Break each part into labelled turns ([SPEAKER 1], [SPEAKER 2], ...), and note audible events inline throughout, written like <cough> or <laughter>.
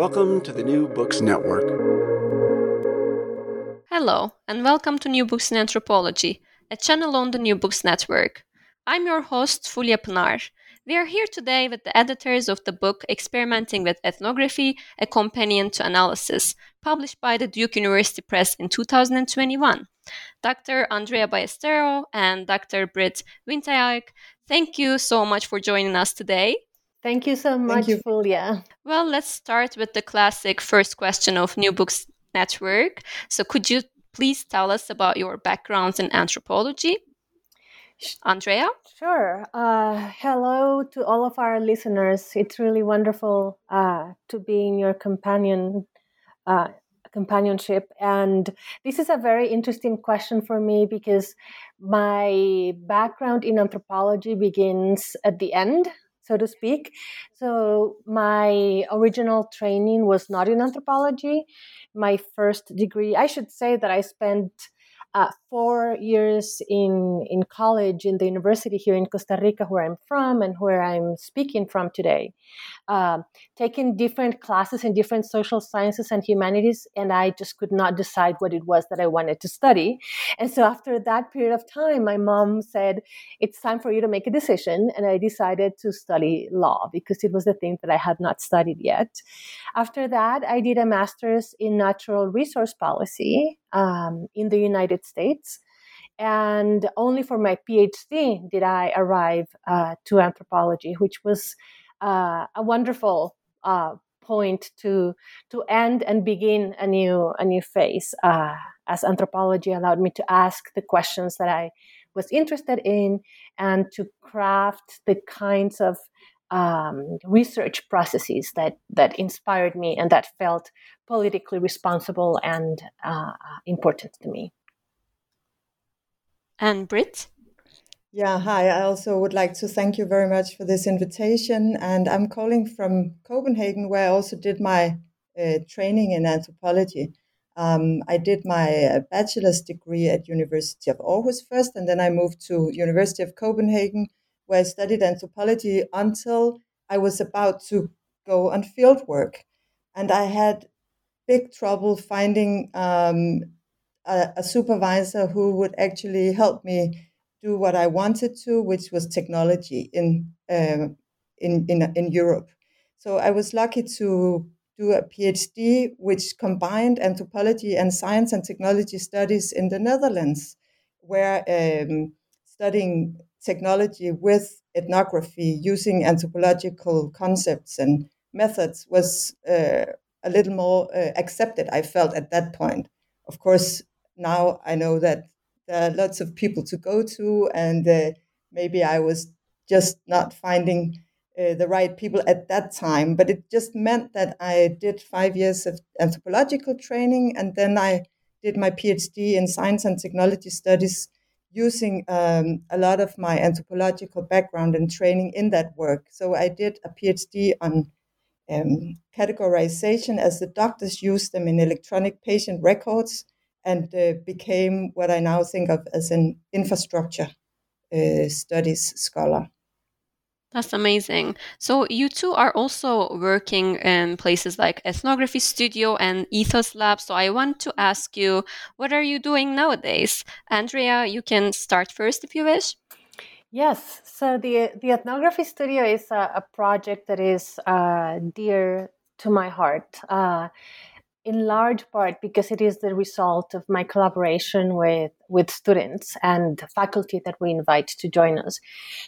[SPEAKER 1] Welcome to the New Books Network.
[SPEAKER 2] Hello, and welcome to New Books in Anthropology, a channel on the New Books Network. I'm your host, Fulya Pınar. We are here today with the editors of the book Experimenting with Ethnography A Companion to Analysis, published by the Duke University Press in 2021. Dr. Andrea Ballestero and Dr. Brit Winthereik, thank you so much for joining us today.
[SPEAKER 3] Thank you so much, you. Fulya.
[SPEAKER 2] Well, let's start with the classic first question of New Books Network. So, could you please tell us about your backgrounds in anthropology? Andrea?
[SPEAKER 3] Sure. Uh, hello to all of our listeners. It's really wonderful uh, to be in your companion uh, companionship, and this is a very interesting question for me because my background in anthropology begins at the end so to speak. So my original training was not in anthropology. My first degree, I should say that I spent uh, four years in in college in the university here in Costa Rica, where I'm from and where I'm speaking from today, uh, taking different classes in different social sciences and humanities, and I just could not decide what it was that I wanted to study. And so after that period of time, my mom said, "It's time for you to make a decision," and I decided to study law because it was the thing that I had not studied yet. After that, I did a master's in natural resource policy um, in the United States. And only for my PhD did I arrive uh, to anthropology, which was uh, a wonderful uh, point to to end and begin a new a new phase. Uh, as anthropology allowed me to ask the questions that I was interested in and to craft the kinds of um, research processes that that inspired me and that felt politically responsible and uh, important to me.
[SPEAKER 2] And Brit?
[SPEAKER 4] Yeah, hi. I also would like to thank you very much for this invitation. And I'm calling from Copenhagen, where I also did my uh, training in anthropology. Um, I did my uh, bachelor's degree at University of Aarhus first, and then I moved to University of Copenhagen where I studied anthropology until I was about to go on field work. And I had big trouble finding um, a, a, supervisor who would actually help me do what I wanted to, which was technology in, uh, in, in, in Europe. So I was lucky to do a PhD, which combined anthropology and science and technology studies in the Netherlands, where um, studying technology with ethnography using anthropological concepts and methods was uh, a little more uh, accepted, I felt at that point. Of course, now I know that are lots of people to go to, and uh, maybe I was just not finding uh, the right people at that time. But it just meant that I did five years of anthropological training, and then I did my PhD in science and technology studies using um, a lot of my anthropological background and training in that work. So I did a PhD on um, categorization as the doctors use them in electronic patient records and uh, became what I now think of as an infrastructure uh, studies scholar.
[SPEAKER 2] That's amazing. So you two are also working in places like Ethnography Studio and Ethos Lab. So I want to ask you, what are you doing nowadays? Andrea, you can start first if you wish.
[SPEAKER 3] Yes. So the the Ethnography Studio is a, a project that is uh, dear to my heart. Uh, in large part because it is the result of my collaboration with with students and faculty that we invite to join us.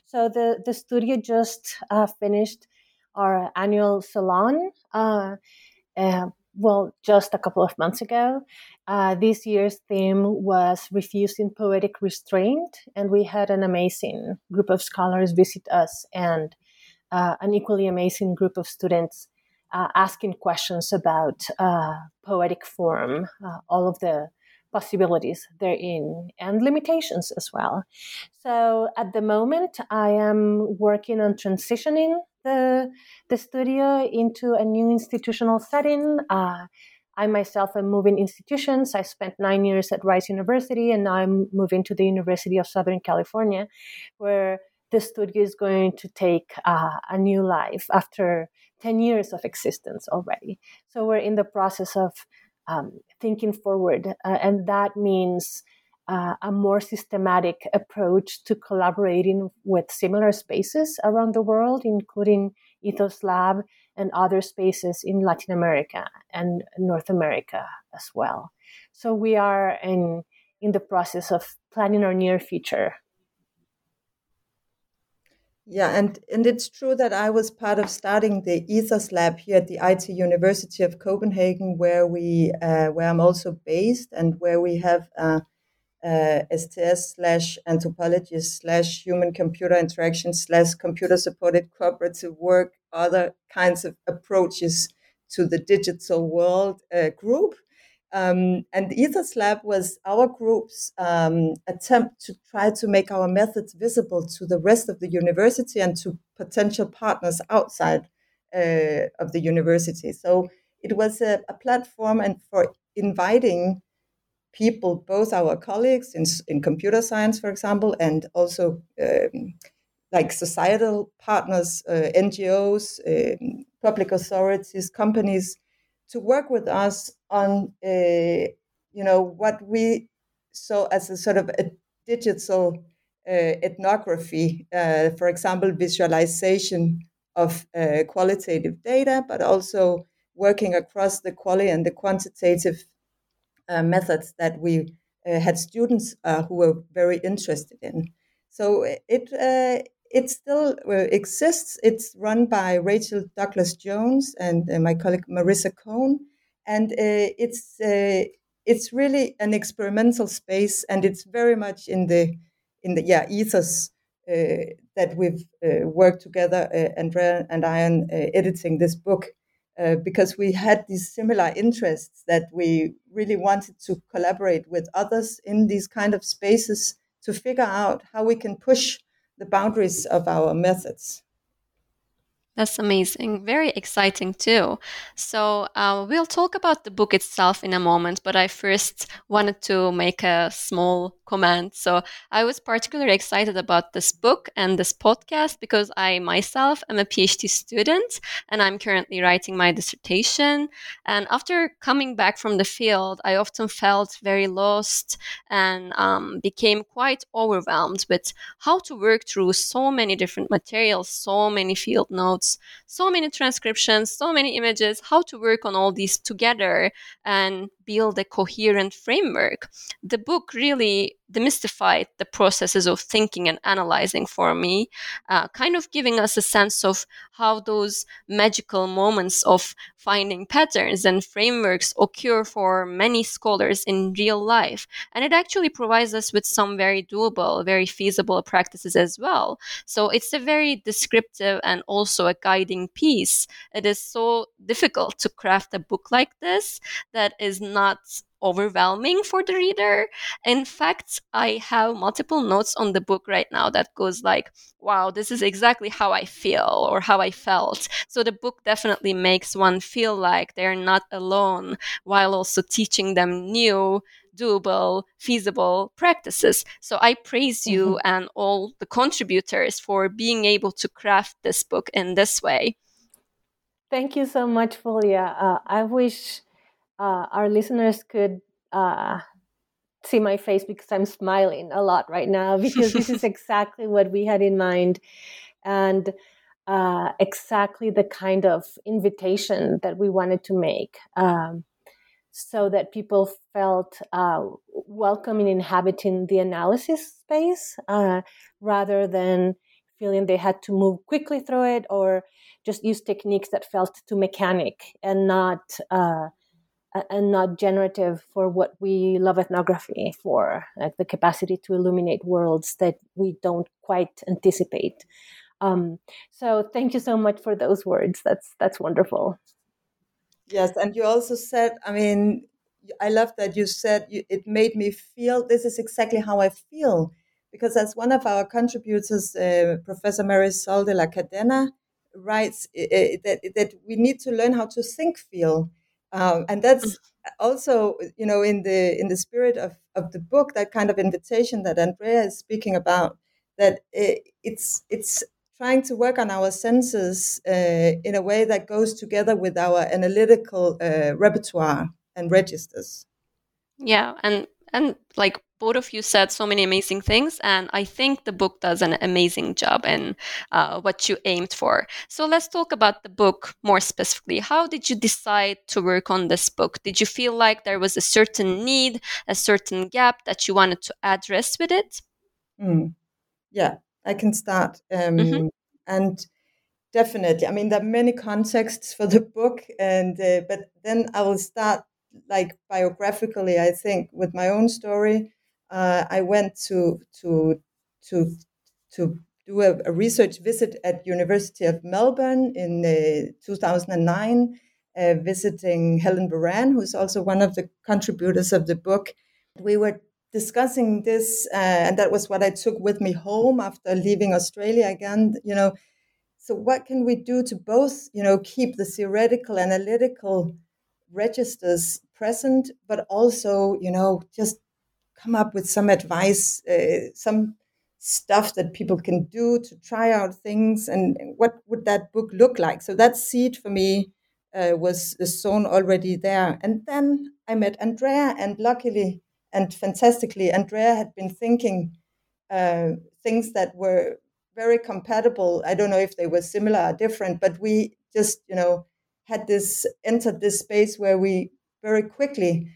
[SPEAKER 3] So the the studio just uh, finished our annual salon. Uh, uh, well, just a couple of months ago. Uh, this year's theme was refusing poetic restraint, and we had an amazing group of scholars visit us and uh, an equally amazing group of students uh, asking questions about uh, poetic form, uh, all of the possibilities therein, and limitations as well. So at the moment, I am working on transitioning the, the studio into a new institutional setting. Uh, I myself am moving institutions. I spent nine years at Rice University, and now I'm moving to the University of Southern California, where the studio is going to take uh, a new life after 10 years of existence already. So we're in the process of um, thinking forward, uh, and that means uh, a more systematic approach to collaborating with similar spaces around the world, including Ethos Lab and other spaces in Latin America and North America as well. So we are in in the process of planning our near future
[SPEAKER 4] yeah, and, and it's true that I was part of starting the Ethos Lab here at the IT University of Copenhagen, where we uh, where I'm also based, and where we have uh, uh, STS slash anthropology slash human computer interaction slash computer supported cooperative work, other kinds of approaches to the digital world uh, group. Um, and Ethos Lab was our group's um, attempt to try to make our methods visible to the rest of the university and to potential partners outside uh, of the university. So it was a, a, platform and for inviting people, both our colleagues in, in computer science, for example, and also um, like societal partners, uh, NGOs, um, public authorities, companies to work with us on, uh, you know, what we saw as a sort of a digital uh, ethnography, uh, for example, visualization of uh, qualitative data, but also working across the quality and the quantitative uh, methods that we uh, had students who were very interested in. So it it still uh, exists. It's run by Rachel Douglas Jones and uh, my colleague Marisa Cohn, and uh, it's uh, it's really an experimental space, and it's very much in the in the yeah ethos uh, that we've uh, worked together, Andrea and I, on editing this book. because we had these similar interests that we really wanted to collaborate with others in these kind of spaces to figure out how we can push the boundaries of our methods.
[SPEAKER 2] That's amazing. Very exciting, too. So, uh, we'll talk about the book itself in a moment, but I first wanted to make a small comment. So, I was particularly excited about this book and this podcast because I myself am a PhD student and I'm currently writing my dissertation. And after coming back from the field, I often felt very lost and um, became quite overwhelmed with how to work through so many different materials, so many field notes notes, so many transcriptions, so many images, how to work on all these together and build a coherent framework. The book really demystified the processes of thinking and analyzing for me, uh, kind of giving us a sense of how those magical moments of finding patterns and frameworks occur for many scholars in real life. And it actually provides us with some very doable, very feasible practices as well. So it's a very descriptive and also a guiding piece. It is so difficult to craft a book like this that is not overwhelming for the reader. In fact, I have multiple notes on the book right now that goes like, wow, this is exactly how I feel or how I felt. So the book definitely makes one feel like they're not alone while also teaching them new doable, feasible practices. So I praise you mm-hmm. and all the contributors for being able to craft this book in this way.
[SPEAKER 3] Thank you so much, Fulya. Uh, I wish uh, our listeners could uh, see my face because I'm smiling a lot right now because this is <laughs> exactly what we had in mind and uh, exactly the kind of invitation that we wanted to make um, so that people felt uh, welcome in inhabiting the analysis space uh, rather than feeling they had to move quickly through it or just use techniques that felt too mechanic and not uh, and not generative for what we love ethnography for, like the capacity to illuminate worlds that we don't quite anticipate. Um, so thank you so much for those words. That's that's wonderful.
[SPEAKER 4] Yes, and you also said, I mean, I love that you said you, it made me feel. This is exactly how I feel, because as one of our contributors, uh, Professor Marisol de la Cadena, writes uh, that that we need to learn how to think feel um, and that's also you know in the in the spirit of, of the book that kind of invitation that andrea is speaking about that it, it's it's trying to work on our senses uh, in a way that goes together with our analytical uh, repertoire and registers.
[SPEAKER 2] Yeah and and like both of you said so many amazing things, and I think the book does an amazing job in uh, what you aimed for. So let's talk about the book more specifically. How did you decide to work on this book? Did you feel like there was a certain need, a certain gap that you wanted to address with it?
[SPEAKER 4] Mm. Yeah, I can start. Um, mm-hmm. And definitely, I mean, there are many contexts for the book, and uh, but then I will start like biographically. I think with my own story uh, I went to to to to do a, a, research visit at University of Melbourne in uh, 2009, uh, visiting Helen Verran, who's also one of the contributors of the book. We were discussing this, uh, and that was what I took with me home after leaving Australia again. You know, so what can we do to both, you know, keep the theoretical, analytical registers present, but also, you know, just come up with some advice, uh, some stuff that people can do to try out things, and what would that book look like? So that seed for me uh, was sown already there. And then I met Andrea, and luckily and fantastically, Andrea had been thinking uh, things that were very compatible. I don't know if they were similar or different, but we just, you know, had this entered this space where we very quickly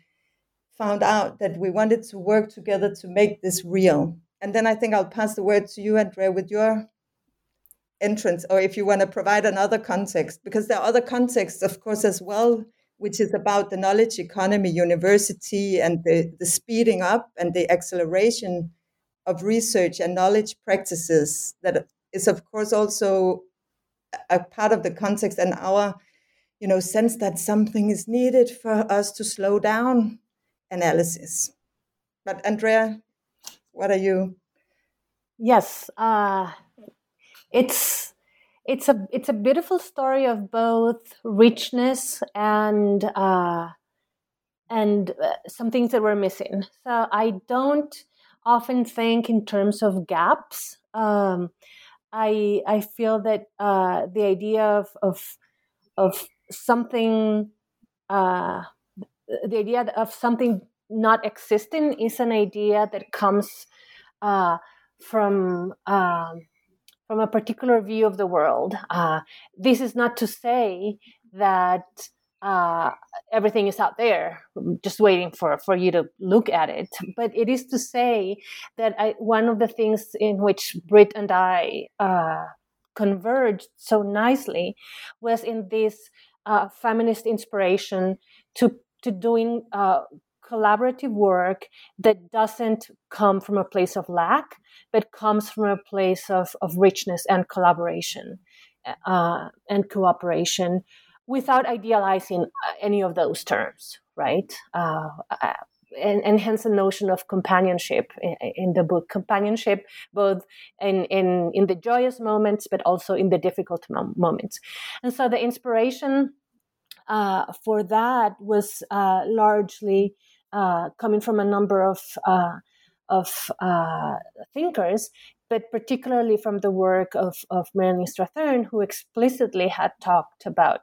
[SPEAKER 4] found out that we wanted to work together to make this real. And then I think I'll pass the word to you, Andrea, with your entrance, or if you want to provide another context, because there are other contexts, of course, as well, which is about the knowledge economy, university, and the, the speeding up and the acceleration of research and knowledge practices that is, of course, also a part of the context and our you know sense that something is needed for us to slow down analysis. But Andrea, what are you?
[SPEAKER 3] Yes, uh, it's it's a it's a beautiful story of both richness and uh, and uh, some things that we're missing. So I don't often think in terms of gaps. Um, I I feel that uh, the idea of of, of something uh, the idea of something not existing is an idea that comes uh, from um, from a particular view of the world. Uh, this is not to say that uh, everything is out there, just waiting for for you to look at it. But it is to say that I, one of the things in which Brit and I uh, converged so nicely was in this uh, feminist inspiration to to doing uh, collaborative work that doesn't come from a place of lack, but comes from a place of, of richness and collaboration uh, and cooperation without idealizing any of those terms. right? Uh, and, and, hence the notion of companionship in, in, the book companionship both in, in in the joyous moments but also in the difficult moments and so the inspiration uh, for that was uh, largely uh, coming from a number of uh, of uh, thinkers but particularly from the work of, of Marilyn Strathern, who explicitly had talked about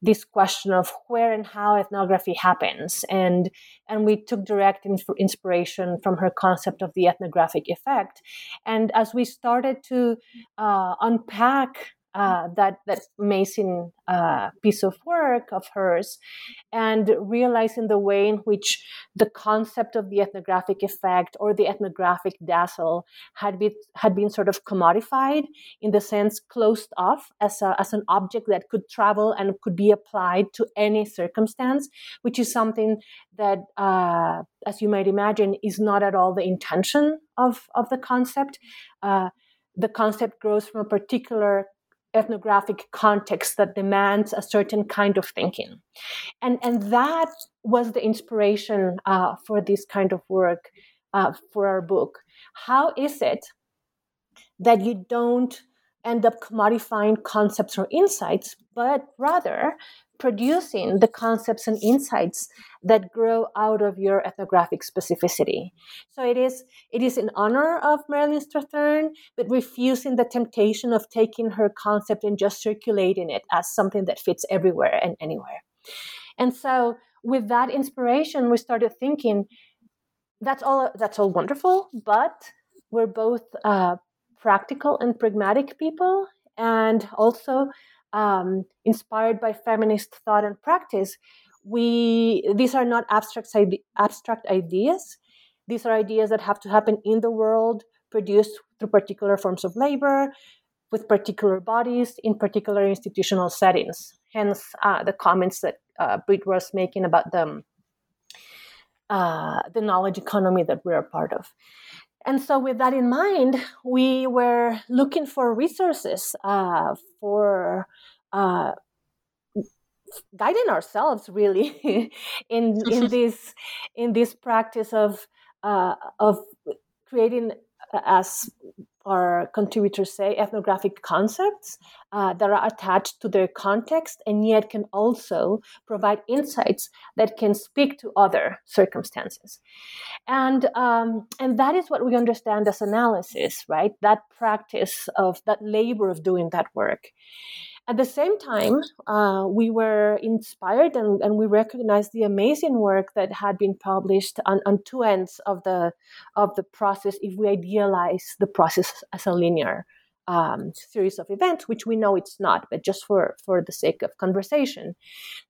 [SPEAKER 3] this question of where and how ethnography happens. And and we took direct inspiration from her concept of the ethnographic effect. And as we started to uh, unpack uh, that that amazing uh, piece of work of hers, and realizing the way in which the concept of the ethnographic effect or the ethnographic dazzle had been had been sort of commodified in the sense closed off as a, as an object that could travel and could be applied to any circumstance, which is something that, uh, as you might imagine, is not at all the intention of of the concept. Uh, the concept grows from a particular ethnographic context that demands a certain kind of thinking. And, and that was the inspiration uh, for this kind of work uh, for our book. How is it that you don't end up commodifying concepts or insights, but rather producing the concepts and insights that grow out of your ethnographic specificity. So it is it is in honor of Marilyn Strathern, but refusing the temptation of taking her concept and just circulating it as something that fits everywhere and anywhere. And so with that inspiration, we started thinking that's all that's all wonderful, but we're both uh, practical and pragmatic people, and also um, inspired by feminist thought and practice, we these are not abstract abstract ideas. These are ideas that have to happen in the world, produced through particular forms of labor, with particular bodies in particular institutional settings. Hence, uh, the comments that uh, Brit was making about the uh, the knowledge economy that we're part of. And so, with that in mind, we were looking for resources uh, for uh, guiding ourselves, really, <laughs> in in <laughs> this in this practice of uh, of creating, as our contributors say, ethnographic concepts uh, that are attached to their context and yet can also provide insights that can speak to other circumstances. And, um, and that is what we understand as analysis, right? That practice of that labor of doing that work. At the same time, uh, we were inspired and, and we recognized the amazing work that had been published on, on two ends of the of the process. If we idealize the process as a linear um, series of events, which we know it's not, but just for for the sake of conversation,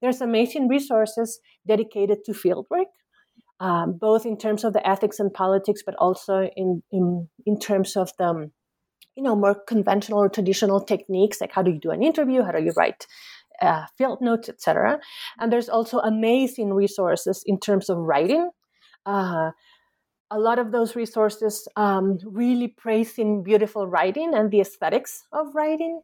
[SPEAKER 3] there's amazing resources dedicated to fieldwork. Um, both in terms of the ethics and politics, but also in in, in terms of the you know more conventional or traditional techniques like how do you do an interview how do you write uh, field notes etc and there's also amazing resources in terms of writing. Uh, a lot of those resources um, really praising beautiful writing and the aesthetics of writing.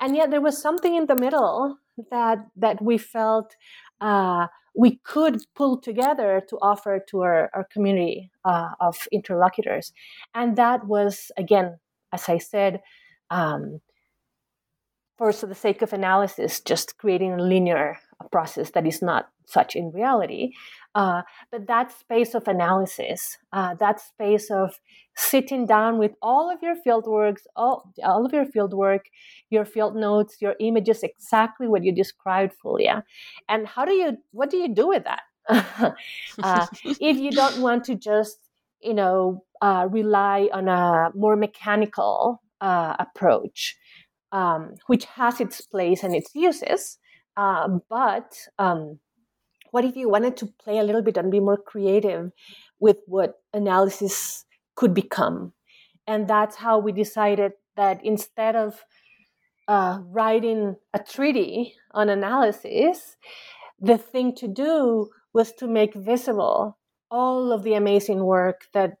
[SPEAKER 3] And yet there was something in the middle that that we felt uh, we could pull together to offer to our, our community uh, of interlocutors. And that was again as I said, um, for the sake of analysis, just creating a linear process that is not such in reality. Uh, but that space of analysis, uh, that space of sitting down with all of your field works, all, all of your field work, your field notes, your images, exactly what you described, Fulya. And how do you, what do you do with that? <laughs> uh, if you don't want to just you know, uh, rely on a more mechanical uh, approach, um, which has its place and its uses. Uh, but um, what if you wanted to play a little bit and be more creative with what analysis could become? And that's how we decided that instead of uh, writing a treaty on analysis, the thing to do was to make visible all of the amazing work that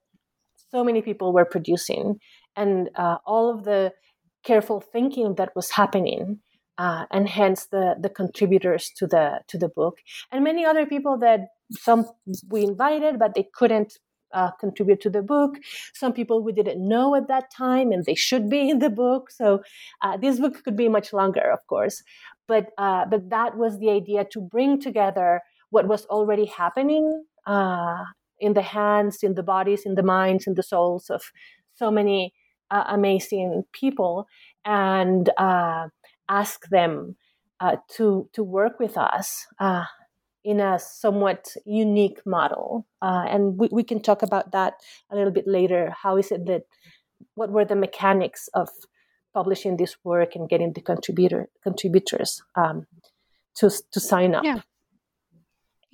[SPEAKER 3] so many people were producing and uh, all of the careful thinking that was happening uh, and hence the the contributors to the to the book, and many other people that some we invited, but they couldn't uh, contribute to the book. Some people we didn't know at that time, and they should be in the book. So uh, this book could be much longer, of course, but uh, but that was the idea to bring together what was already happening uh, in the hands, in the bodies, in the minds, in the souls of so many uh, amazing people, and uh, ask them to to work with us in a somewhat unique model. Uh, and we, we can talk about that a little bit later. How is it that, what were the mechanics of publishing this work and getting the contributor contributors um, to, to sign up?
[SPEAKER 2] Yeah.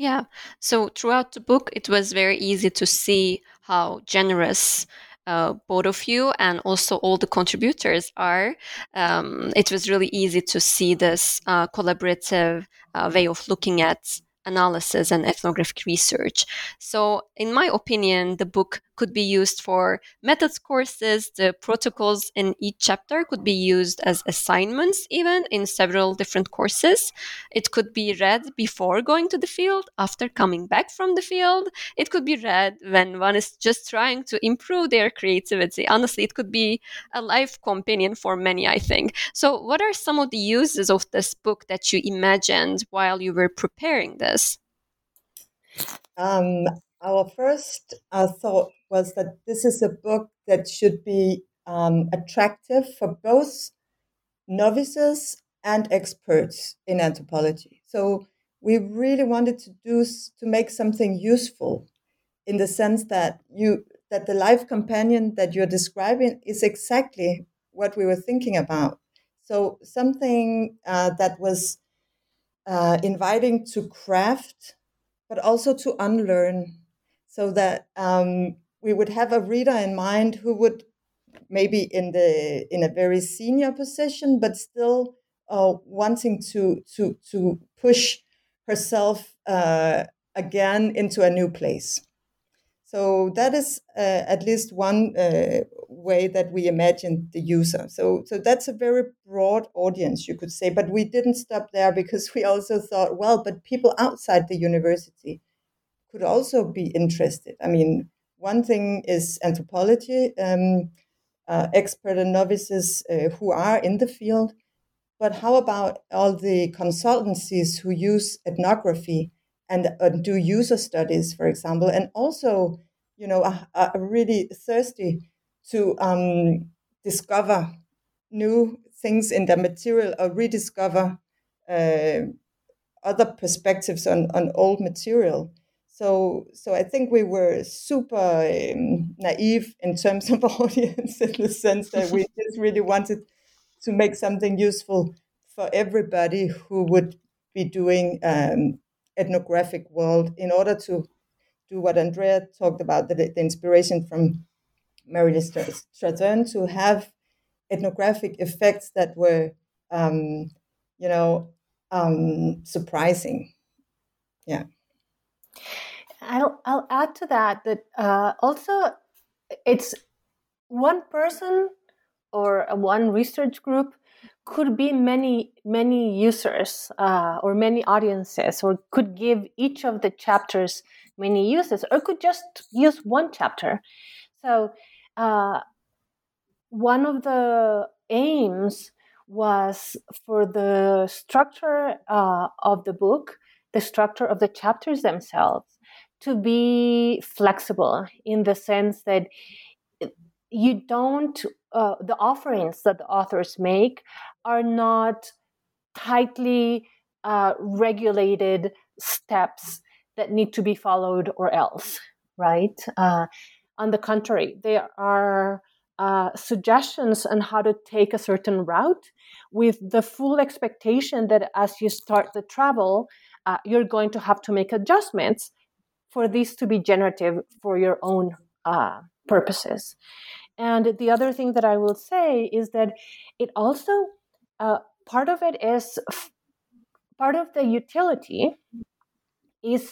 [SPEAKER 2] Yeah. So throughout the book, it was very easy to see how generous uh, both of you and also all the contributors are. Um, it was really easy to see this uh, collaborative uh, way of looking at analysis and ethnographic research. So, in my opinion, the book could be used for methods courses. The protocols in each chapter could be used as assignments, even in several different courses. It could be read before going to the field, after coming back from the field. It could be read when one is just trying to improve their creativity. Honestly, it could be a life companion for many, I think. So, what are some of the uses of this book that you imagined while you were preparing this?
[SPEAKER 4] Um, our first uh, thought was that this is a book that should be um, attractive for both novices and experts in anthropology. So we really wanted to do to make something useful in the sense that you that the life companion that you're describing is exactly what we were thinking about. So something uh, that was uh, inviting to craft, but also to unlearn so that um, we would have a reader in mind who would maybe in the in a very senior position, but still uh, wanting to to to push herself uh, again into a new place. So that is uh, at least one uh, way that we imagined the user. So so that's a very broad audience, you could say. But we didn't stop there because we also thought, well, but people outside the university could also be interested. I mean, one thing is anthropology, um, uh, expert and novices uh, who are in the field, but how about all the consultancies who use ethnography and uh, do user studies, for example, and also, you know, are, are really thirsty to um, discover new things in the material or rediscover uh, other perspectives on, on old material. So, so I think we were super um, naive in terms <laughs> of audience, in the sense that we <laughs> just really wanted to make something useful for everybody who would be doing um, ethnographic world in order to do what Andrea talked about, the, the inspiration from Meredith Strathern to have ethnographic effects that were, um, you know, um, surprising. Yeah.
[SPEAKER 3] I'll I'll add to that that uh, also it's one person or one research group could be many many users uh, or many audiences or could give each of the chapters many uses or could just use one chapter. So uh, one of the aims was for the structure uh, of the book the structure of the chapters themselves to be flexible in the sense that you don't uh, the offerings that the authors make are not tightly uh, regulated steps that need to be followed or else right? Uh, on the contrary there are uh, suggestions on how to take a certain route with the full expectation that as you start the travel uh, you're going to have to make adjustments for these to be generative for your own uh, purposes. And the other thing that I will say is that it also, uh, part of it is, part of the utility is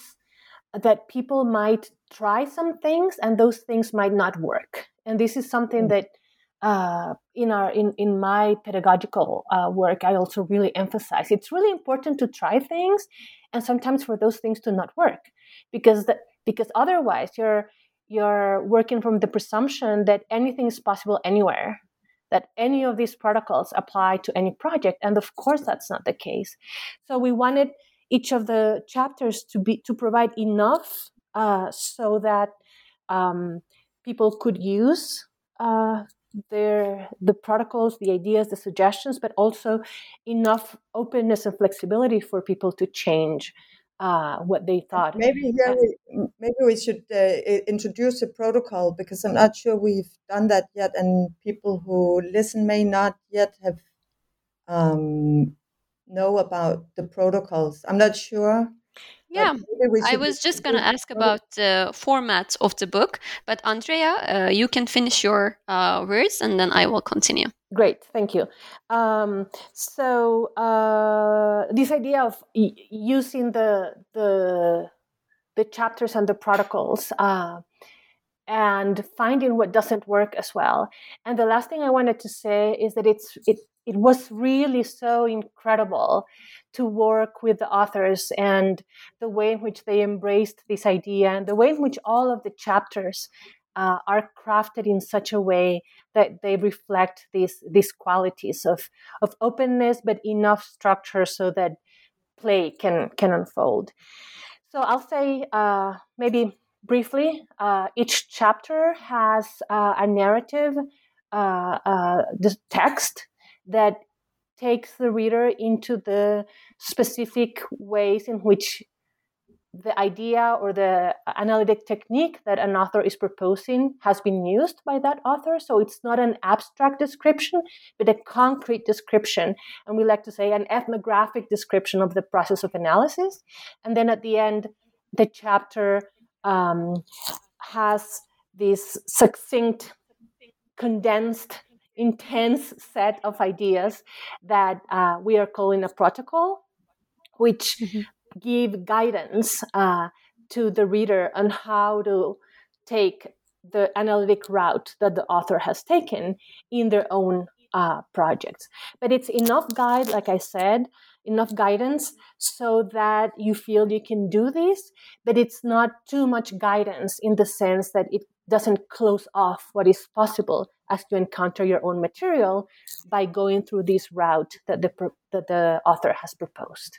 [SPEAKER 3] that people might try some things and those things might not work. And this is something mm. that uh, in our in, in my pedagogical uh, work i also really emphasize it's really important to try things and sometimes for those things to not work because the, because otherwise you're you're working from the presumption that anything is possible anywhere that any of these protocols apply to any project and of course that's not the case. So we wanted each of the chapters to be to provide enough uh, so that um, people could use uh, their the protocols, the ideas, the suggestions, but also enough openness and flexibility for people to change uh, what they thought.
[SPEAKER 4] Maybe here we, maybe we should uh, introduce a protocol because I'm not sure we've done that yet, and people who listen may not yet have um, know about the protocols. I'm not sure.
[SPEAKER 2] Yeah, I was just going to ask about the format of the book, but Andrea, uh, you can finish your uh, words and then I will continue.
[SPEAKER 3] Great, thank you. Um, so uh, this idea of using the the the chapters and the protocols uh, and finding what doesn't work as well. And the last thing I wanted to say is that it's it it was really so incredible to work with the authors and the way in which they embraced this idea and the way in which all of the chapters uh, are crafted in such a way that they reflect these these qualities of of openness but enough structure so that play can can unfold. So i'll say uh, maybe briefly uh, each chapter has uh, a narrative uh, uh, the text that takes the reader into the specific ways in which the idea or the analytic technique that an author is proposing has been used by that author. So it's not an abstract description, but a concrete description. And we like to say an ethnographic description of the process of analysis. And then at the end, the chapter um, has this succinct, condensed intense set of ideas that uh, we are calling a protocol, which mm-hmm. Give guidance uh, to the reader on how to take the analytic route that the author has taken in their own uh, projects. But it's enough guide, like I said, enough guidance so that you feel you can do this, but it's not too much guidance in the sense that it doesn't close off what is possible as you encounter your own material by going through this route that the, that the author has proposed.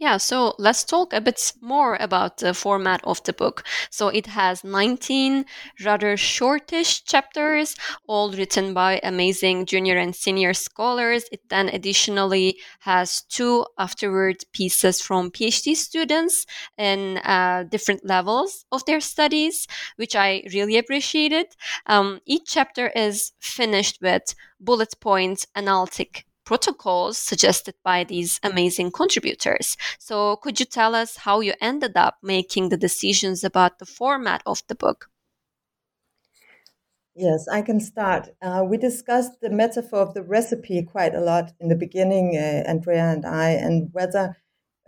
[SPEAKER 2] Yeah, so let's talk a bit more about the format of the book. So it has 19 rather shortish chapters, all written by amazing junior and senior scholars. It then additionally has two afterward pieces from PhD students in uh, different levels of their studies, which I really appreciated. Um, each chapter is finished with bullet point analytic protocols suggested by these amazing contributors. So, could you tell us how you ended up making the decisions about the format of the book?
[SPEAKER 4] Yes, I can start. Uh, we discussed the metaphor of the recipe quite a lot in the beginning, uh, Andrea and I, and whether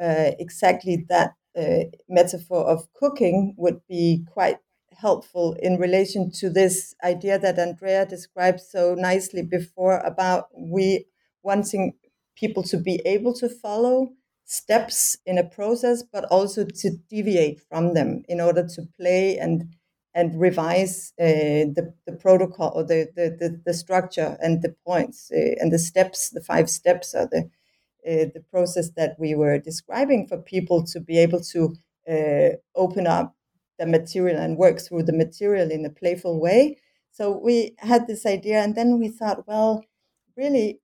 [SPEAKER 4] uh, exactly that uh, metaphor of cooking would be quite helpful in relation to this idea that Andrea described so nicely before about we wanting people to be able to follow steps in a process, but also to deviate from them in order to play and and revise uh, the, the protocol or the, the, the, the structure and the points uh, and the steps, the five steps are the, uh, the process that we were describing for people to be able to uh, open up the material and work through the material in a playful way. So we had this idea, and then we thought, well, really,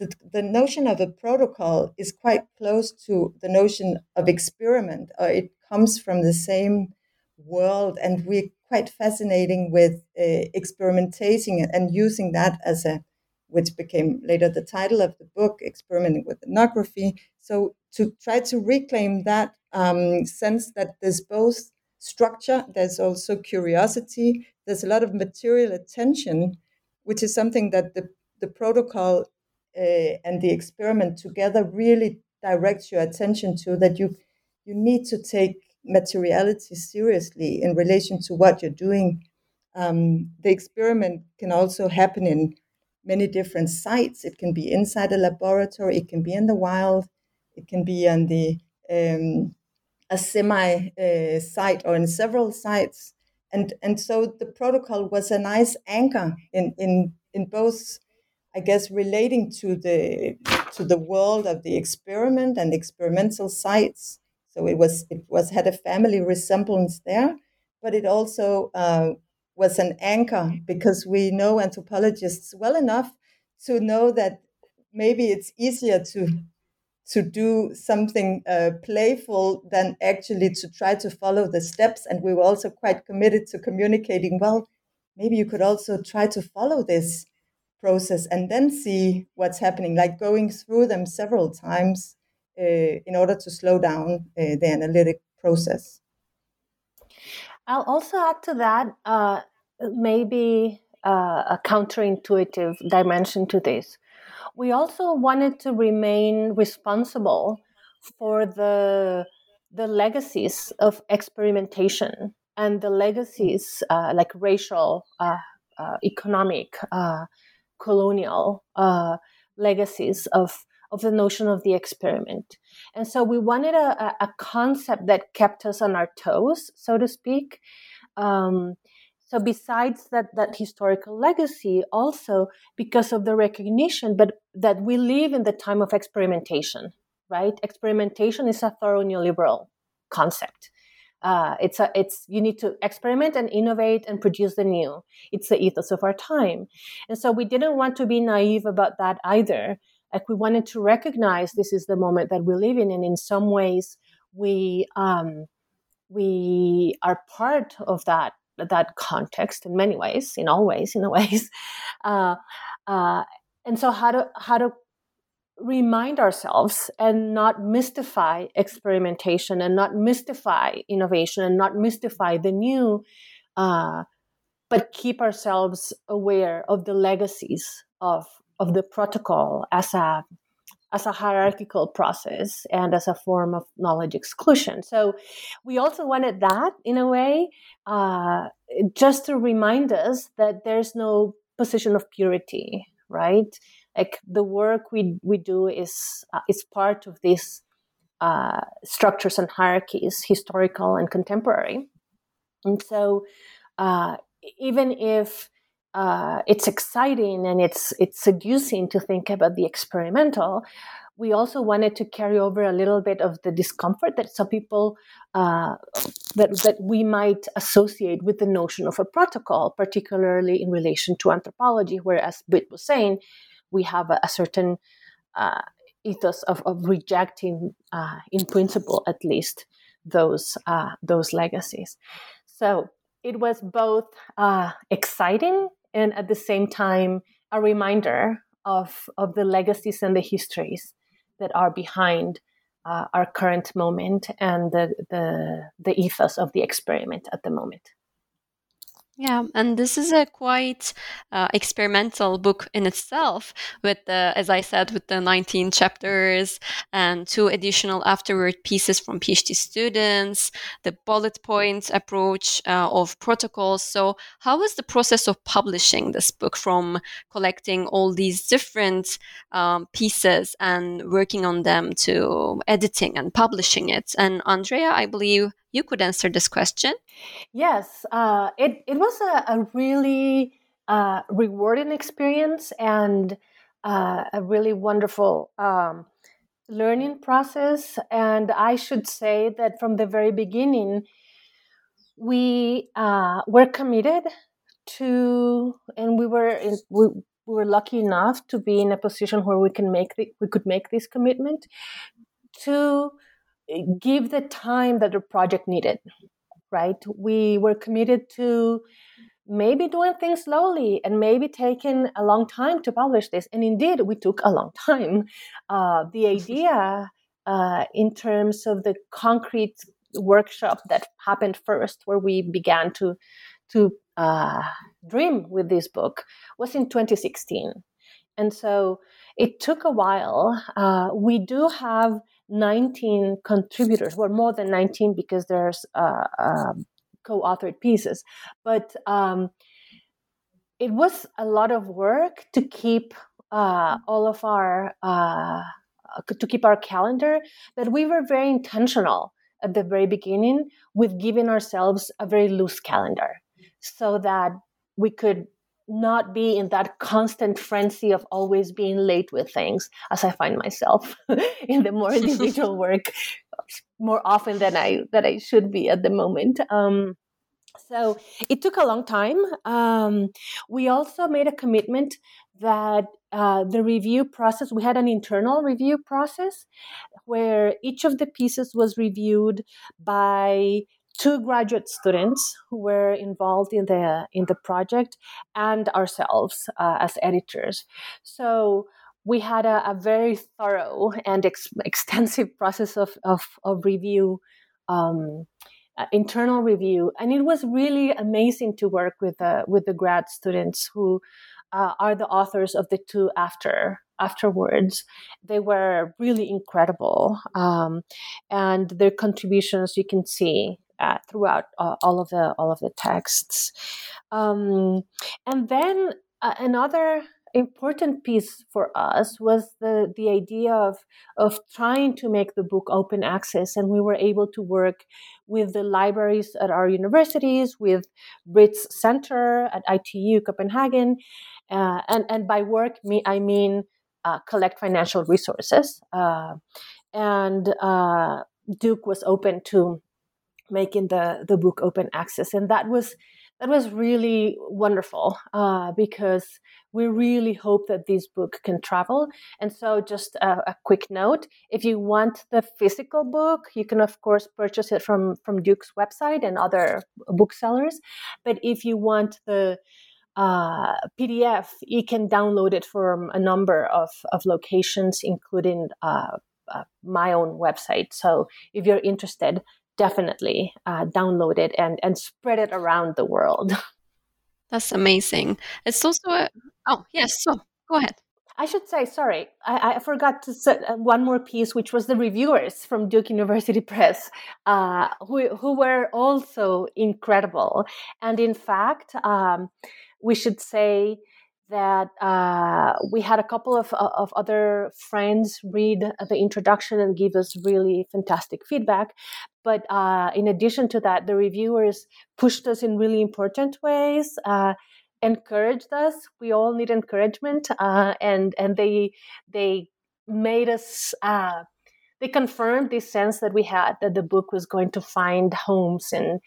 [SPEAKER 4] the, the notion of a protocol is quite close to the notion of experiment. Uh, it comes from the same world, and we're quite fascinating with uh, experimenting and using that as a, which became later the title of the book, experimenting with ethnography. So to try to reclaim that um, sense that there's both structure, there's also curiosity, there's a lot of material attention, which is something that the the protocol uh, and the experiment together really directs your attention to that you you need to take materiality seriously in relation to what you're doing. Um, the experiment can also happen in many different sites. It can be inside a laboratory, it can be in the wild, it can be on the um, a semi uh, site or in several sites. And and so the protocol was a nice anchor in in in both I guess relating to the to the world of the experiment and experimental sites. So it was it was had a family resemblance there, but it also uh, was an anchor because we know anthropologists well enough to know that maybe it's easier to to do something uh, playful than actually to try to follow the steps. And we were also quite committed to communicating. Well, maybe you could also try to follow this process and then see what's happening, like going through them several times uh, in order to slow down uh, the analytic process.
[SPEAKER 3] I'll also add to that uh, maybe uh, a counterintuitive dimension to this. We also wanted to remain responsible for the the legacies of experimentation and the legacies uh, like racial, uh, economic, colonial uh, legacies of of the notion of the experiment. And so we wanted a, a concept that kept us on our toes, so to speak. Um, so besides that, that historical legacy, also because of the recognition, but that we live in the time of experimentation, right? Experimentation is a thorough neoliberal concept. Uh, it's a, it's you need to experiment and innovate and produce the new. It's the ethos of our time, and so we didn't want to be naive about that either. Like we wanted to recognize this is the moment that we live in, and in some ways we um, we are part of that that context in many ways, in all ways, in a ways. <laughs> Uh, uh, and so how to how to remind ourselves and not mystify experimentation and not mystify innovation and not mystify the new, uh, but keep ourselves aware of the legacies of, of the protocol as a as a hierarchical process and as a form of knowledge exclusion. So we also wanted that in a way, uh, just to remind us that there's no position of purity, right? like the work we we do is uh, is part of these uh, structures and hierarchies, historical and contemporary. And so, uh, even if uh, it's exciting and it's it's seducing to think about the experimental, we also wanted to carry over a little bit of the discomfort that some people uh, that that we might associate with the notion of a protocol, particularly in relation to anthropology, where, as Brit was saying, we have a, a certain uh, ethos of, of rejecting, uh, in principle at least, those uh, those legacies. So it was both uh, exciting and at the same time a reminder of of the legacies and the histories that are behind uh, our current moment and the, the the ethos of the experiment at the moment.
[SPEAKER 2] Yeah, and this is a quite uh, experimental book in itself, with the, as I said, with the 19 chapters and two additional afterword pieces from PhD students, the bullet point approach uh, of protocols. So, how was the process of publishing this book from collecting all these different um, pieces and working on them to editing and publishing it? And Andrea, I believe you could answer this question.
[SPEAKER 3] Yes, uh, it, it was a, a really uh, rewarding experience and uh, a really wonderful um, learning process. And I should say that from the very beginning, we uh, were committed to, and we were in, we, we were lucky enough to be in a position where we can make the, we could make this commitment to give the time that the project needed right? We were committed to maybe doing things slowly and maybe taking a long time to publish this. And indeed, we took a long time. Uh, the idea uh, in terms of the concrete workshop that happened first, where we began to to uh, dream with this book, was in 2016. And so it took a while. Uh, we do have 19 contributors, well, more than 19 because there's uh, um, co-authored pieces, but um, it was a lot of work to keep uh, all of our uh, to keep our calendar. But we were very intentional at the very beginning with giving ourselves a very loose calendar, so that we could not be in that constant frenzy of always being late with things as i find myself <laughs> in the more individual <laughs> work more often than i that i should be at the moment. Um, so it took a long time. Um, we also made a commitment that uh, the review process we had an internal review process where each of the pieces was reviewed by two graduate students who were involved in the in the project and ourselves uh, as editors. So we had a, a very thorough and ex- extensive process of, of, of review um, uh, internal review. And it was really amazing to work with the with the grad students who uh, are the authors of the two after afterwards. They were really incredible um, and their contributions you can see uh, throughout uh, all of the all of the texts. Um, and then uh, another important piece for us was the the idea of of trying to make the book open access, and we were able to work with the libraries at our universities, with Brit's Center at ITU Copenhagen, uh, and and by work me I mean uh, collect financial resources. Uh, and Duke was open to making the the book open access, and that was that was really wonderful uh, because we really hope that this book can travel. And so, just a, a, quick note: if you want the physical book, you can of course purchase it from from Duke's website and other booksellers. But if you want the uh, PDF, you can download it from a number of, of locations, including uh, uh, my own website. So if you're interested, definitely uh, download it and and spread it around the world. <laughs>
[SPEAKER 2] That's amazing. It's also a, oh yes, so go ahead.
[SPEAKER 3] I should say, sorry, I, I forgot to say uh, one more piece, which was the reviewers from Duke University Press, uh, who, who were also incredible. And in fact, um, we should say that uh, we had a couple of, uh, of other friends read the introduction and give us really fantastic feedback. But uh, in addition to that, the reviewers pushed us in really important ways. Uh, encouraged us. We all need encouragement, uh, and and they they made us uh, they confirmed this sense that we had that the book was going to find homes and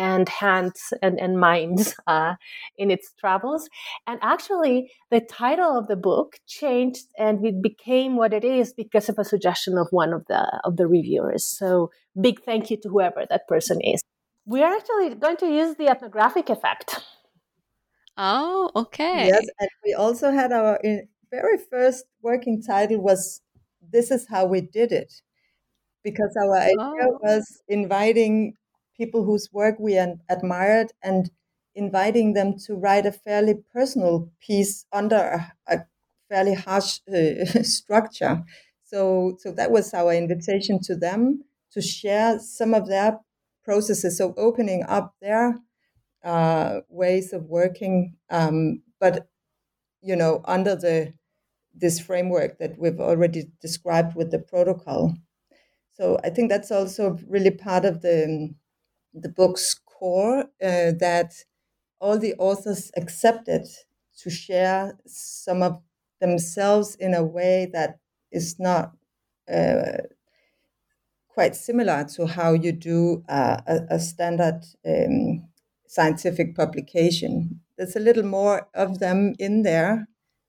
[SPEAKER 3] and hands and, and minds <laughs> uh, in its travels. And actually, the title of the book changed and it became what it is because of a suggestion of one of the of the reviewers. So big thank you to whoever that person is. We're actually going to use the ethnographic effect.
[SPEAKER 2] Oh, okay.
[SPEAKER 4] Yes, and we also had our very first working title was "This is how we did it," because our idea oh. was inviting people whose work we admired and inviting them to write a fairly personal piece under a, a fairly harsh uh, <laughs> structure. So, so that was our invitation to them to share some of their processes, so opening up their uh, ways of working, um, but you know, under the this framework that we've already described with the protocol. So I think that's also really part of the the book's core uh, that all the authors accepted to share some of themselves in a way that is not uh, quite similar to how you do uh, a, a, standard um, scientific publication. There's a little more of them in there,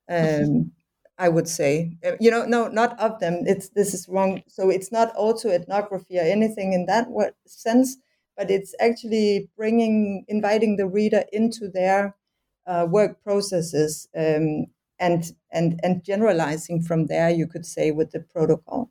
[SPEAKER 4] um, I would say. Uh, you know, no, not of them. It's this is wrong. So it's not auto ethnography or anything in that sense but it's actually bringing, inviting the reader into their uh, work processes um, and and and generalizing from there. You could say with the protocol.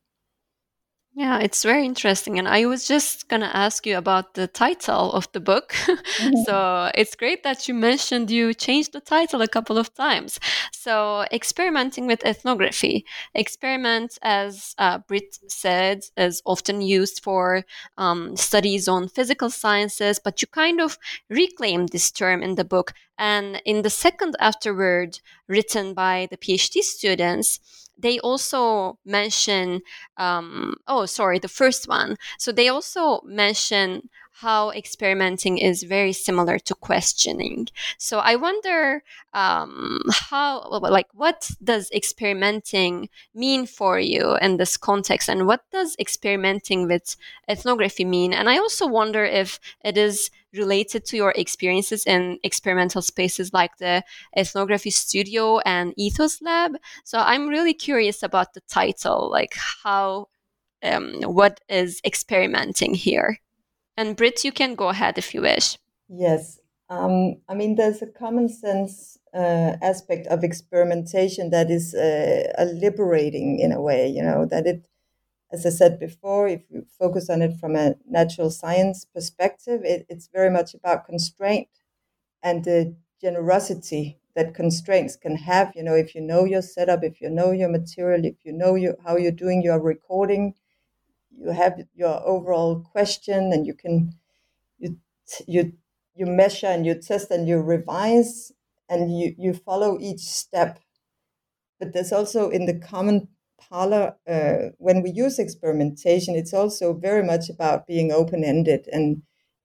[SPEAKER 2] Yeah, it's very interesting. And I was just going to ask you about the title of the book. <laughs> Mm-hmm. so it's great that you mentioned you changed the title a couple of times. So, experimenting with ethnography. Experiment, as uh, Brit said, is often used for um, studies on physical sciences, but you kind of reclaim this term in the book. And in the second afterword, written by the PhD students, they also mention um, oh sorry the first one. So they also mention how experimenting is very similar to questioning. So i wonder um, how like what does experimenting mean for you in this context? And what does experimenting with ethnography mean? And i also wonder if it is related to your experiences in experimental spaces like the ethnography studio and ethos lab. So i'm really curious about the title like how um, what is experimenting here and Brit, you can go ahead if you wish.
[SPEAKER 4] Yes. Um, I mean, there's a common sense uh, aspect of experimentation that is uh, liberating in a way, you know, that it, as I said before, if you focus on it from a natural science perspective, it, it's very much about constraint and the generosity that constraints can have. You know, if you know your setup, if you know your material, if you know you, how you're doing your recording, you have your overall question and you can you you you measure and you test and you revise and you you follow each step. But there's also in the common parlor uh, when we use experimentation it's also very much about being open-ended. And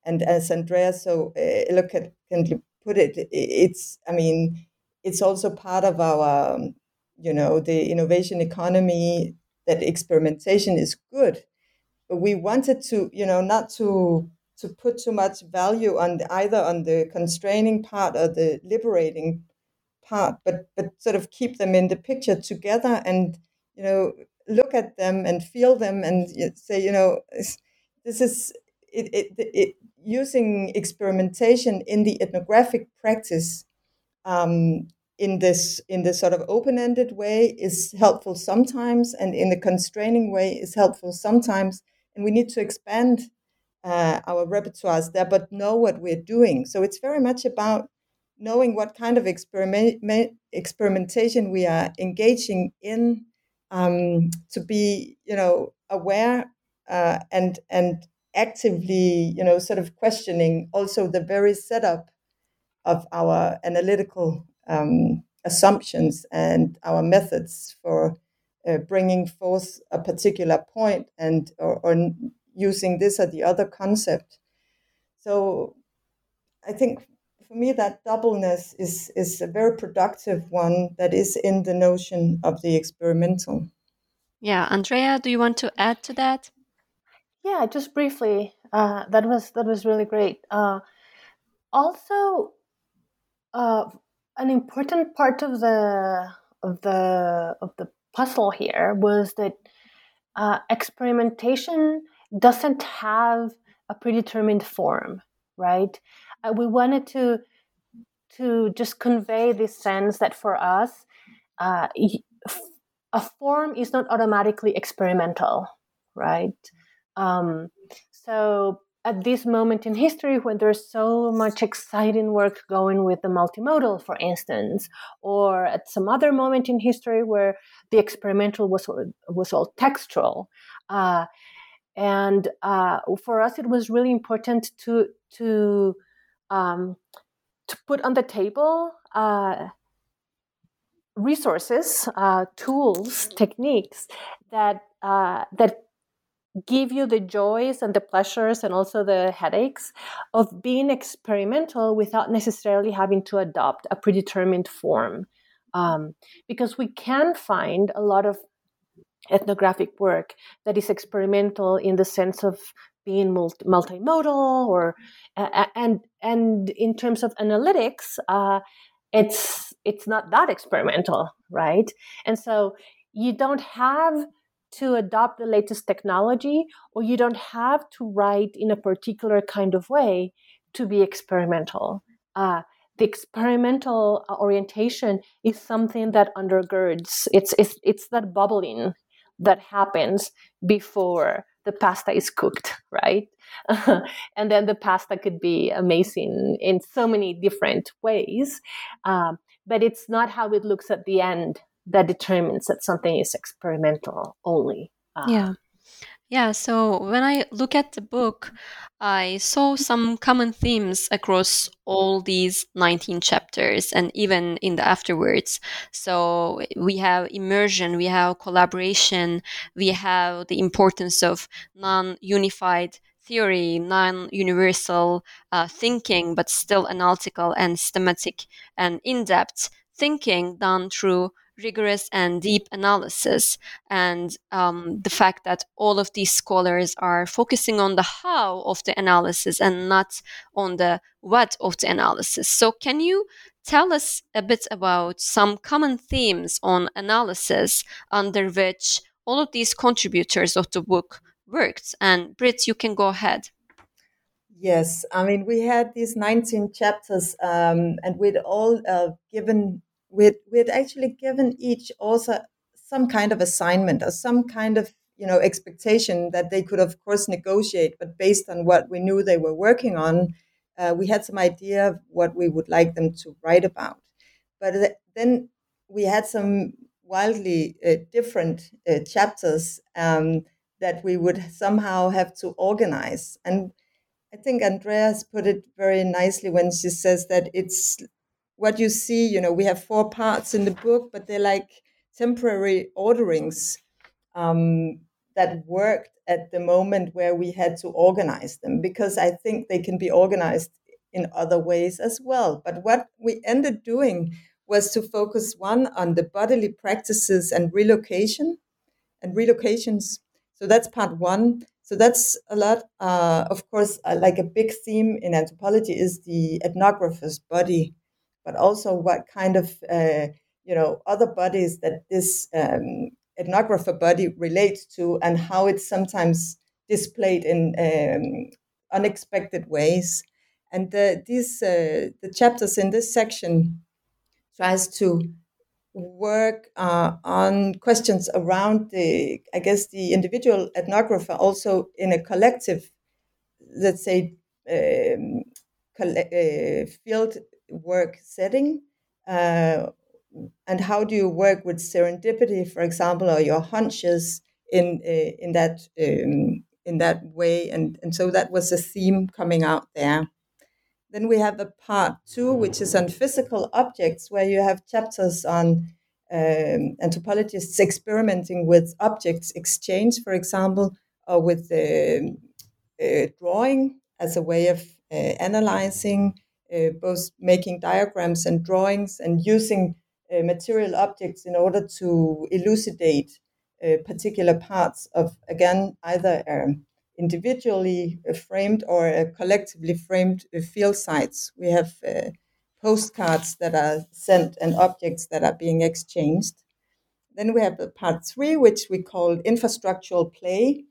[SPEAKER 4] and as andrea so uh, eloquently put it it's i mean it's also part of our you know the innovation economy that experimentation is good we wanted to, you know, not to to put too much value on the, either on the constraining part or the liberating part, but but sort of keep them in the picture together and you know look at them and feel them and say, you know, this is it, it, it using experimentation in the ethnographic practice um, in this in this sort of open-ended way is helpful sometimes and in the constraining way is helpful sometimes and we need to expand uh, our repertoires there, but know what we're doing. So it's very much about knowing what kind of experiment, experimentation we are engaging in, um, to be, you know, aware uh, and and actively, you know, sort of questioning also the very setup of our analytical um, assumptions and our methods for uh, bringing forth a particular point and or, or, using this or the other concept. So I think for me that doubleness is is a very productive one that is in the notion of the experimental.
[SPEAKER 2] Yeah, Andrea, do you want to add to that?
[SPEAKER 3] Yeah, just briefly. Uh, that was that was really great. Uh, also, uh, an important part of the of the of the puzzle here was that uh, experimentation doesn't have a predetermined form, right? Uh, we wanted to to just convey this sense that for us, uh, a form is not automatically experimental, right? Um, so at this moment in history when there's so much exciting work going with the multimodal, for instance, or at some other moment in history where the experimental was was all textual. Uh, and uh, for us, it was really important to to um, to put on the table uh, resources, uh, tools, techniques that uh, that give you the joys and the pleasures and also the headaches of being experimental without necessarily having to adopt a predetermined form. Um, because we can find a lot of ethnographic work that is experimental in the sense of being multi- multimodal or and and in terms of analytics uh, it's it's not that experimental right and so you don't have to adopt the latest technology, or you don't have to write in a particular kind of way to be experimental. Uh, the experimental orientation is something that undergirds it's, it's it's that bubbling that happens before the pasta is cooked right? <laughs> And then the pasta could be amazing in so many different ways. Um, but it's not how it looks at the end that determines that something is experimental only
[SPEAKER 2] uh, yeah yeah, so when I look at the book, I saw some common themes across all these 19 chapters and even in the afterwards. So we have immersion, we have collaboration, we have the importance of non unified theory, non universal uh, thinking, but still analytical and systematic and in depth thinking done through rigorous and deep analysis, and um, the fact that all of these scholars are focusing on the how of the analysis and not on the what of the analysis. So, can you tell us a bit about some common themes on analysis under which all of these contributors of the book worked? And Brit, you can go ahead.
[SPEAKER 4] Yes, I mean, we had these 19 chapters, um, and we'd all uh, given we had, we had actually given each author some kind of assignment or some kind of you know expectation that they could of course negotiate but based on what we knew they were working on uh, we had some idea of what we would like them to write about. But then we had some wildly uh, different uh, chapters um, that we would somehow have to organize. And i think Andrea's put it very nicely when she says that it's what you see, you know, we have four parts in the book, but they're like temporary orderings um, that worked at the moment where we had to organize them because I think they can be organized in other ways as well. But what we ended doing was to focus one on the bodily practices and relocation and relocations. So that's part one. So that's a lot. Uh, of course, uh, like a big theme in anthropology is the ethnographer's body but also what kind of uh, you know other bodies that this um, ethnographer body relates to and how it's sometimes displayed in um, unexpected ways. And the, these uh, the chapters in this section tries to work uh, on questions around the I guess the individual ethnographer also in a collective, let's say. Um, uh, field work setting? Uh, and how do you work with serendipity, for example, or your hunches in uh, in that um, in that way? And and so that was a theme coming out there. Then we have a part two, which is on physical objects, where you have chapters on um, anthropologists experimenting with objects exchange, for example, or with uh, uh, drawing as a way of uh, analyzing uh, both making diagrams and drawings and using uh, material objects in order to elucidate uh, particular parts of, again, either individually framed or collectively framed field sites. We have postcards that are sent and objects that are being exchanged. Then we have the part three, which we call infrastructural play,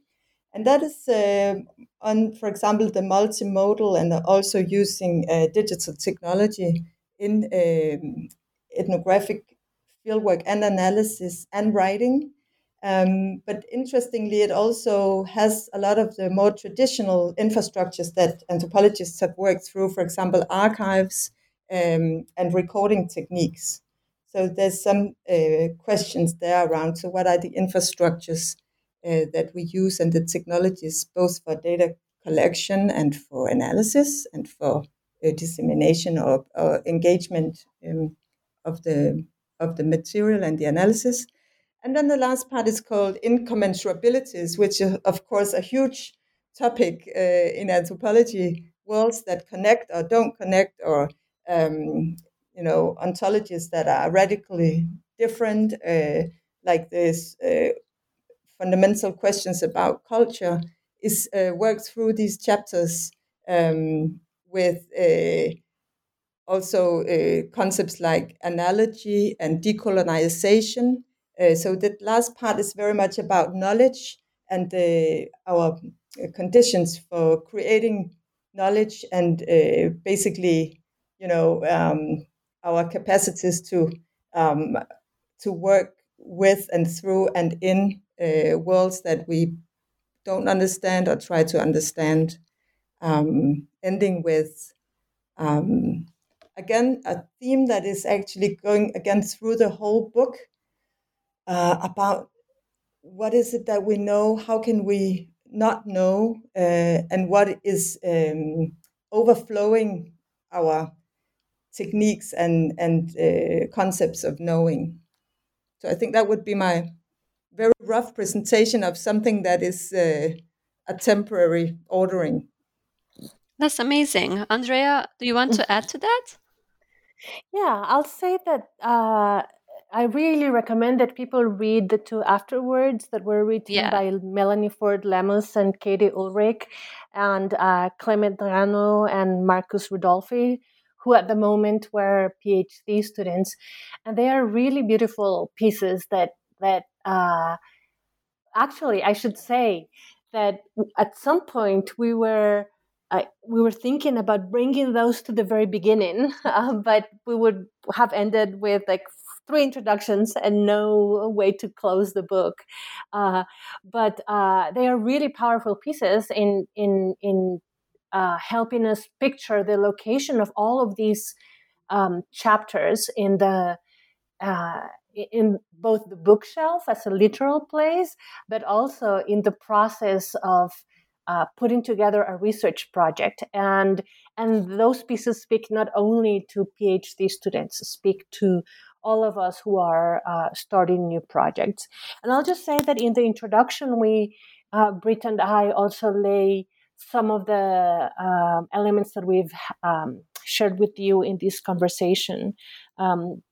[SPEAKER 4] and that is uh, on, for example, the multimodal and also using uh, digital technology in um, ethnographic fieldwork and analysis and writing. Um, but interestingly, it also has a lot of the more traditional infrastructures that anthropologists have worked through, for example, archives um, and recording techniques. So there's some uh, questions there around. So, what are the infrastructures uh, that we use and the technologies both for data collection and for analysis and for uh, dissemination or, or engagement um, of the of the material and the analysis. And then the last part is called incommensurabilities, which is, of course, a huge topic uh, in anthropology worlds that connect or don't connect, or um, you know, ontologies that are radically different, uh, like this uh, fundamental questions about culture is uh, worked through these chapters um, with uh, also uh, concepts like analogy and decolonization. Uh, so the last part is very much about knowledge and uh, our conditions for creating knowledge and uh, basically, you know, um, our capacities to um, to work with and through and in uh, worlds that we don't understand or try to understand. Um, ending with um, again a theme that is actually going again through the whole book uh, about what is it that we know, how can we not know, uh, and what is um, overflowing our techniques and and uh, concepts of knowing. So I think that would be my very rough presentation of something that is uh, a temporary ordering.
[SPEAKER 2] That's amazing, Andrea. Do you want to add to that?
[SPEAKER 3] Yeah, I'll say that uh, I really recommend that people read the two afterwords that were written yeah. by Melanie Ford Lemus and Katie Ulrich and uh, Clement Rano and Marcus Rudolphi, who at the moment were PhD students. And they are really beautiful pieces that, that uh, actually, I should say that at some point we were. Uh, we were thinking about bringing those to the very beginning, uh, <laughs> but we would have ended with like three introductions and no way to close the book. Uh, but uh, they are really powerful pieces in in in uh, helping us picture the location of all of these um, chapters in the uh, in both the bookshelf as a literal place, but also in the process of uh, putting together a research project and and those pieces speak not only to phd students speak to all of us who are uh, starting new projects. And I'll just say that in the introduction, we, uh, Brit and I, also lay some of the um, elements that we've um, shared with you in this conversation, um,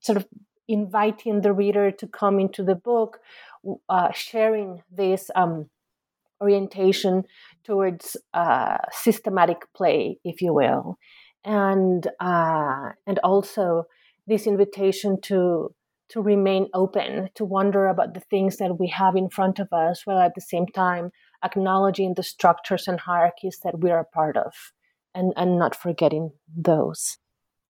[SPEAKER 3] sort of inviting the reader to come into the book, uh, sharing this um, orientation towards uh, systematic play, if you will, and uh, and also this invitation to to remain open, to wonder about the things that we have in front of us, while at the same time acknowledging the structures and hierarchies that we are a part of and, and not forgetting those.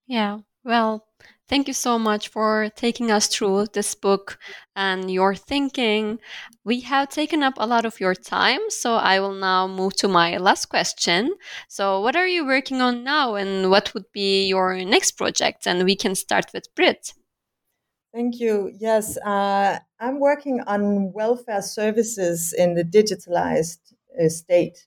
[SPEAKER 2] Yeah. Well, thank you so much for taking us through this book and your thinking. We have taken up a lot of your time, so I will now move to my last question. So, what are you working on now, and what would be your next project? And we can start with Brit.
[SPEAKER 4] Thank you. Yes, uh, I'm working on welfare services in the digitalized uh, state.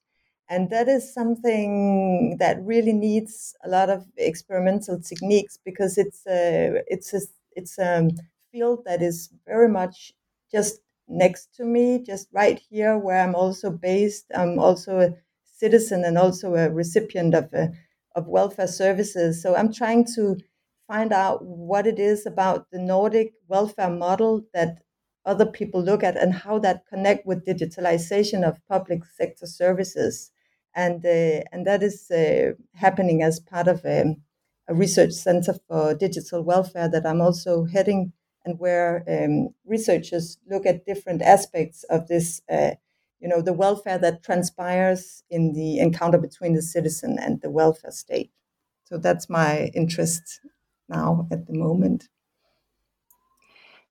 [SPEAKER 4] And that is something that really needs a lot of experimental techniques because it's a, it's a, it's a field that is very much just next to me, just right here where I'm also based. I'm also a citizen and also a recipient of, a, of welfare services. So I'm trying to find out what it is about the Nordic welfare model that other people look at and how that connect with digitalization of public sector services and uh, and that is uh, happening as part of um, a research center for digital welfare that I'm also heading, and where um, researchers look at different aspects of this, uh, you know, the welfare that transpires in the encounter between the citizen and the welfare state. So that's my interest now at the moment.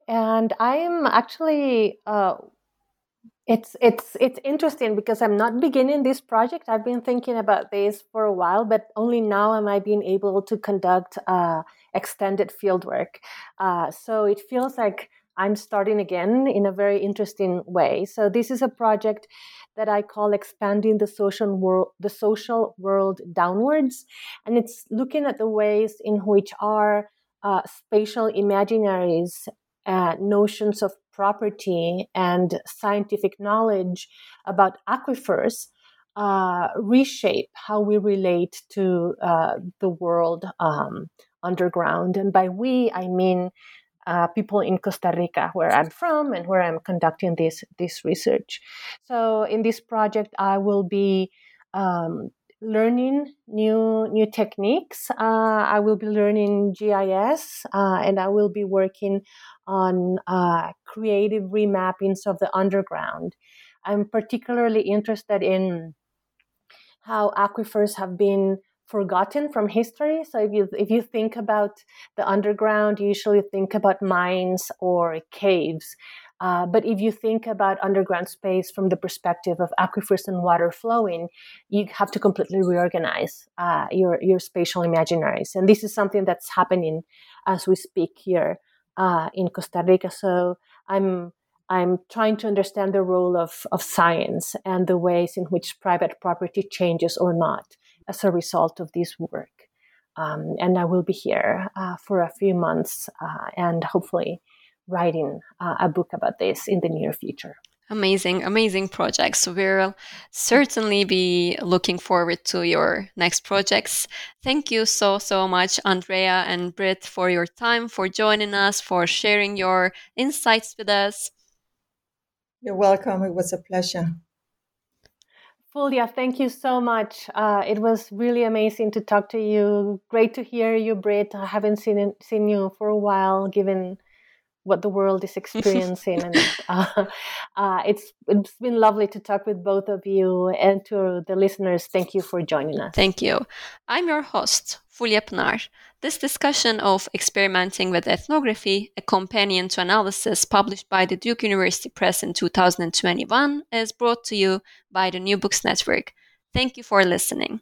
[SPEAKER 3] And I'm actually uh, it's it's it's interesting because I'm not beginning this project. I've been thinking about this for a while, but only now am I being able to conduct uh, extended fieldwork. Uh, so it feels like I'm starting again in a very interesting way. So this is a project that I call expanding the social world, the social world downwards, and it's looking at the ways in which our uh, spatial imaginaries, uh, notions of property and scientific knowledge about aquifers uh, reshape how we relate to uh, the world um, underground. And by we, I mean uh, people in Costa Rica, where I'm from and where I'm conducting this this research. So in this project, I will be um, learning new new techniques. Uh, I will be learning GIS, uh, and I will be working on uh, creative remappings of the underground. I'm particularly interested in how aquifers have been forgotten from history. So if you if you think about the underground, you usually think about mines or caves. Uh, but if you think about underground space from the perspective of aquifers and water flowing, you have to completely reorganize uh, your your spatial imaginaries, and this is something that's happening as we speak here uh, in Costa Rica. So I'm I'm trying to understand the role of, of science and the ways in which private property changes or not as a result of this work. Um, and I will be here uh, for a few months uh, and hopefully writing uh, a book about this in the near future.
[SPEAKER 2] Amazing, amazing projects. We'll certainly be looking forward to your next projects. Thank you so, so much, Andrea and Brit, for your time, for joining us, for sharing your insights with us.
[SPEAKER 4] You're welcome. It was a pleasure.
[SPEAKER 3] Fulya, thank you so much. Uh, it was really amazing to talk to you. Great to hear you, Brit. I haven't seen seen you for a while, given what the world is <laughs> experiencing. and uh, uh, it's it's been lovely to talk with both of you and to the listeners. Thank you for joining us.
[SPEAKER 2] Thank you. I'm your host, Fulya Pınar. This discussion of experimenting with ethnography, a companion to analysis published by the Duke University Press in 2021, is brought to you by the New Books Network. Thank you for listening.